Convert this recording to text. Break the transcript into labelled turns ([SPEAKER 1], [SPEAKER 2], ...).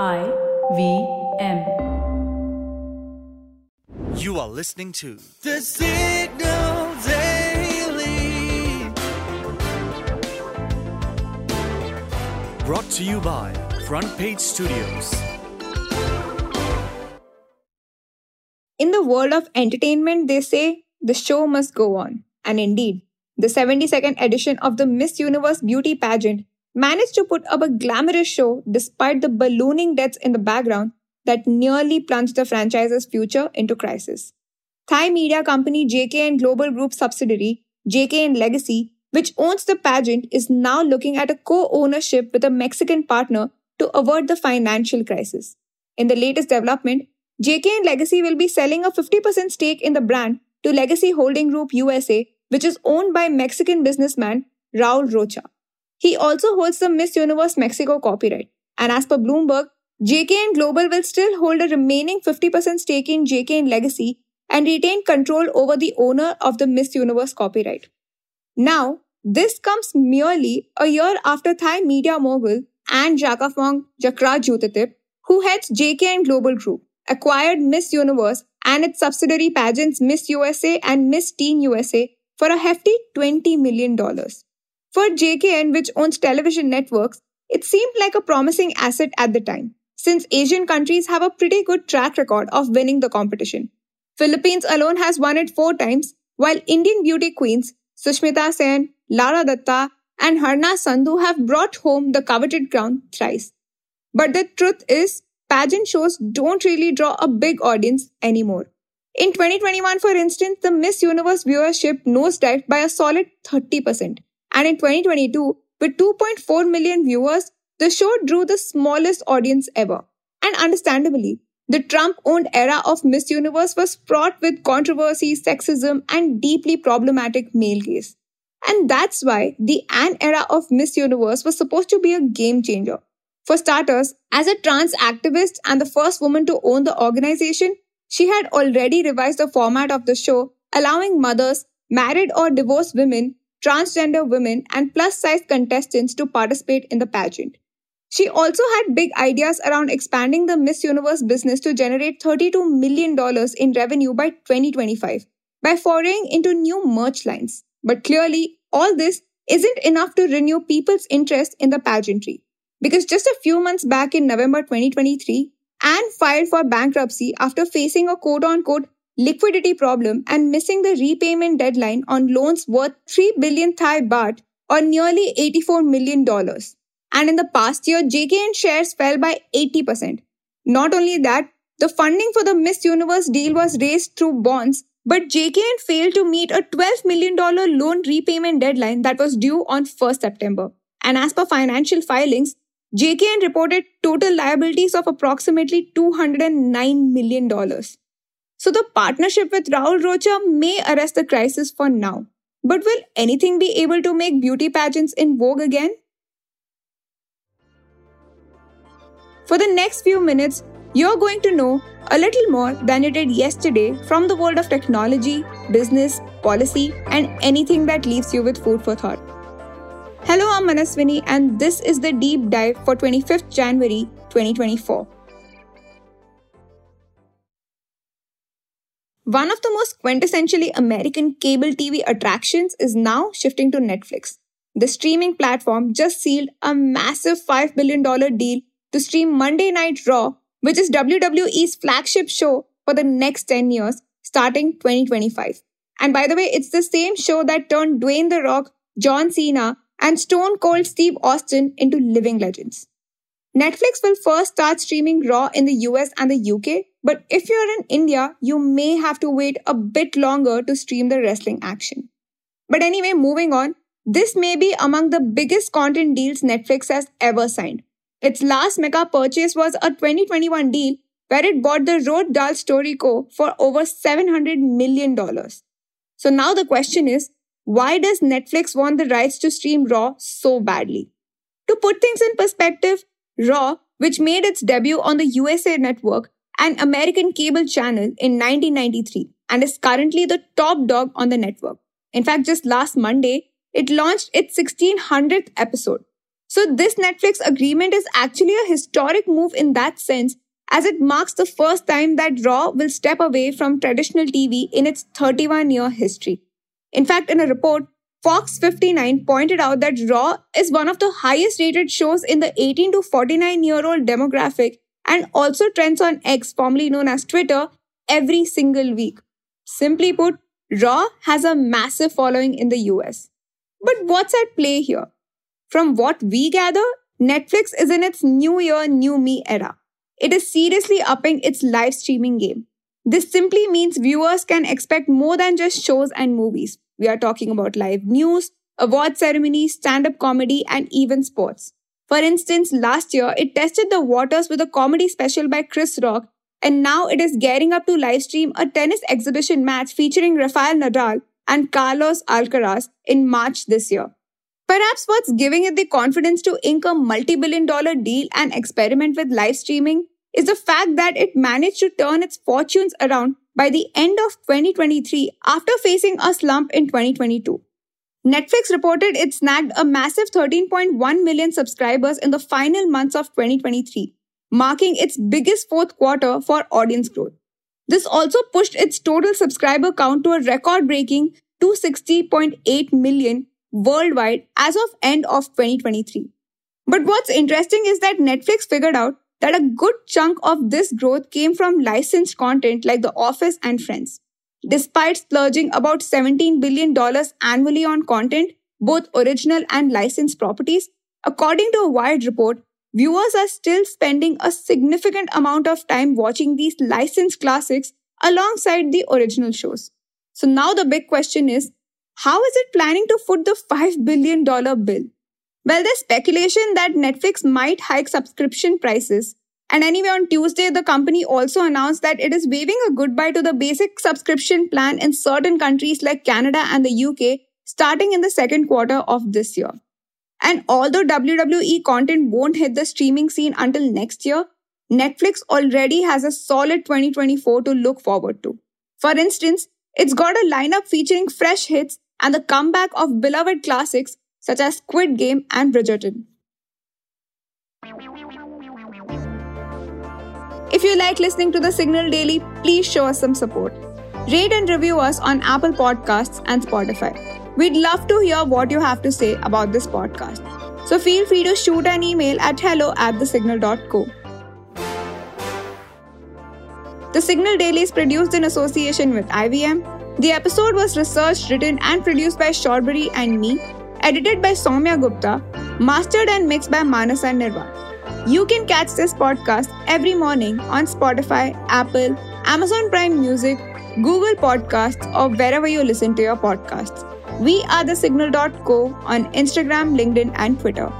[SPEAKER 1] I V M.
[SPEAKER 2] You are listening to The Signal Daily. Brought to you by Front Page Studios.
[SPEAKER 3] In the world of entertainment, they say the show must go on. And indeed, the 72nd edition of the Miss Universe beauty pageant managed to put up a glamorous show despite the ballooning debts in the background that nearly plunged the franchise's future into crisis. Thai media company JKN Global Group subsidiary, JKN Legacy, which owns the pageant, is now looking at a co ownership with a Mexican partner to avert the financial crisis. In the latest development, JKN Legacy will be selling a 50% stake in the brand to Legacy Holding Group USA, which is owned by Mexican businessman Raul Rocha. He also holds the Miss Universe Mexico copyright. And as per Bloomberg, JKN Global will still hold a remaining 50% stake in JKN Legacy and retain control over the owner of the Miss Universe copyright. Now, this comes merely a year after Thai media mogul Anne Jakkaphong Jakrajutatip, who heads JKN Global Group, acquired Miss Universe and its subsidiary pageants Miss USA and Miss Teen USA for a hefty $20 million. For JKN, which owns television networks, it seemed like a promising asset at the time, since Asian countries have a pretty good track record of winning the competition. Philippines alone has won it four times, while Indian beauty queens Sushmita Sen, Lara Dutta, and Harnaaz Sandhu have brought home the coveted crown thrice. But the truth is, pageant shows don't really draw a big audience anymore. In 2021, for instance, the Miss Universe viewership nosedived by a solid 30%. And in 2022, with 2.4 million viewers, the show drew the smallest audience ever. And understandably, the Trump owned era of Miss Universe was fraught with controversy, sexism, and deeply problematic male gaze. And that's why the Anne era of Miss Universe was supposed to be a game changer. For starters, as a trans activist and the first woman to own the organization, she had already revised the format of the show, allowing mothers, married or divorced women, transgender women, and plus size contestants to participate in the pageant. She also had big ideas around expanding the Miss Universe business to generate $32 million in revenue by 2025 by foraying into new merch lines. But clearly, all this isn't enough to renew people's interest in the pageantry. Because just a few months back in November 2023, Anne filed for bankruptcy after facing a quote unquote liquidity problem and missing the repayment deadline on loans worth 3 billion Thai baht or nearly $84 million. And in the past year, JKN shares fell by 80%. Not only that, the funding for the Miss Universe deal was raised through bonds, but JKN failed to meet a $12 million loan repayment deadline that was due on 1st September. And as per financial filings, JKN reported total liabilities of approximately $209 million. So the partnership with Raul Rocha may arrest the crisis for now. But will anything be able to make beauty pageants in vogue again? For the next few minutes, you're going to know a little more than you did yesterday from the world of technology, business, policy, and anything that leaves you with food for thought. Hello, I'm Manaswini, and this is the deep dive for 25th January 2024. One of the most quintessentially American cable TV attractions is now shifting to Netflix. The streaming platform just sealed a massive $5 billion deal to stream Monday Night Raw, which is WWE's flagship show for the next 10 years, starting 2025. And by the way, it's the same show that turned Dwayne The Rock, John Cena, and Stone Cold Steve Austin into living legends. Netflix will first start streaming Raw in the US and the UK, but if you're in India, you may have to wait a bit longer to stream the wrestling action. But anyway, moving on, this may be among the biggest content deals Netflix has ever signed. Its last mega purchase was a 2021 deal where it bought the Roald Dahl Story Co. for over $700 million. So now the question is, why does Netflix want the rights to stream Raw so badly? To put things in perspective, Raw, which made its debut on the USA Network, an American cable channel in 1993 and is currently the top dog on the network. In fact, just last Monday, it launched its 1600th episode. So, this Netflix agreement is actually a historic move in that sense, as it marks the first time that Raw will step away from traditional TV in its 31 year history. In fact, in a report, Fox 59 pointed out that Raw is one of the highest rated shows in the 18 to 49 year old demographic and also trends on X, formerly known as Twitter, every single week. Simply put, Raw has a massive following in the US. But what's at play here? From what we gather, Netflix is in its new year, new me era. It is seriously upping its live streaming game. This simply means viewers can expect more than just shows and movies. We are talking about live news, award ceremonies, stand up comedy, and even sports. For instance, last year it tested the waters with a comedy special by Chris Rock, and now it is gearing up to livestream a tennis exhibition match featuring Rafael Nadal and Carlos Alcaraz in March this year. Perhaps what's giving it the confidence to ink a multi billion dollar deal and experiment with live streaming is the fact that it managed to turn its fortunes around by the end of 2023 after facing a slump in 2022. Netflix reported it snagged a massive 13.1 million subscribers in the final months of 2023, marking its biggest fourth quarter for audience growth. This also pushed its total subscriber count to a record breaking 260.8 million worldwide as of end of 2023. But what's interesting is that Netflix figured out that a good chunk of this growth came from licensed content like The Office and Friends. Despite splurging about $17 billion annually on content, both original and licensed properties, according to a Wired report, viewers are still spending a significant amount of time watching these licensed classics alongside the original shows. So now the big question is how is it planning to foot the $5 billion bill? Well, there's speculation that Netflix might hike subscription prices. And anyway, on Tuesday, the company also announced that it is waving a goodbye to the basic subscription plan in certain countries like Canada and the UK starting in the second quarter of this year. And although WWE content won't hit the streaming scene until next year, Netflix already has a solid 2024 to look forward to. For instance, it's got a lineup featuring fresh hits and the comeback of beloved classics such as Squid Game and Bridgerton. If you like listening to the Signal Daily, please show us some support. Rate and review us on Apple Podcasts and Spotify. We'd love to hear what you have to say about this podcast. So feel free to shoot an email at hello at thesignal.co. The Signal Daily is produced in association with IVM. The episode was researched, written, and produced by Shorbori and me, edited by Soumya Gupta, mastered and mixed by Manas and Nirvaan. You can catch this podcast every morning on Spotify, Apple, Amazon Prime Music, Google Podcasts, or wherever you listen to your podcasts. We are the signal.co on Instagram, LinkedIn, and Twitter.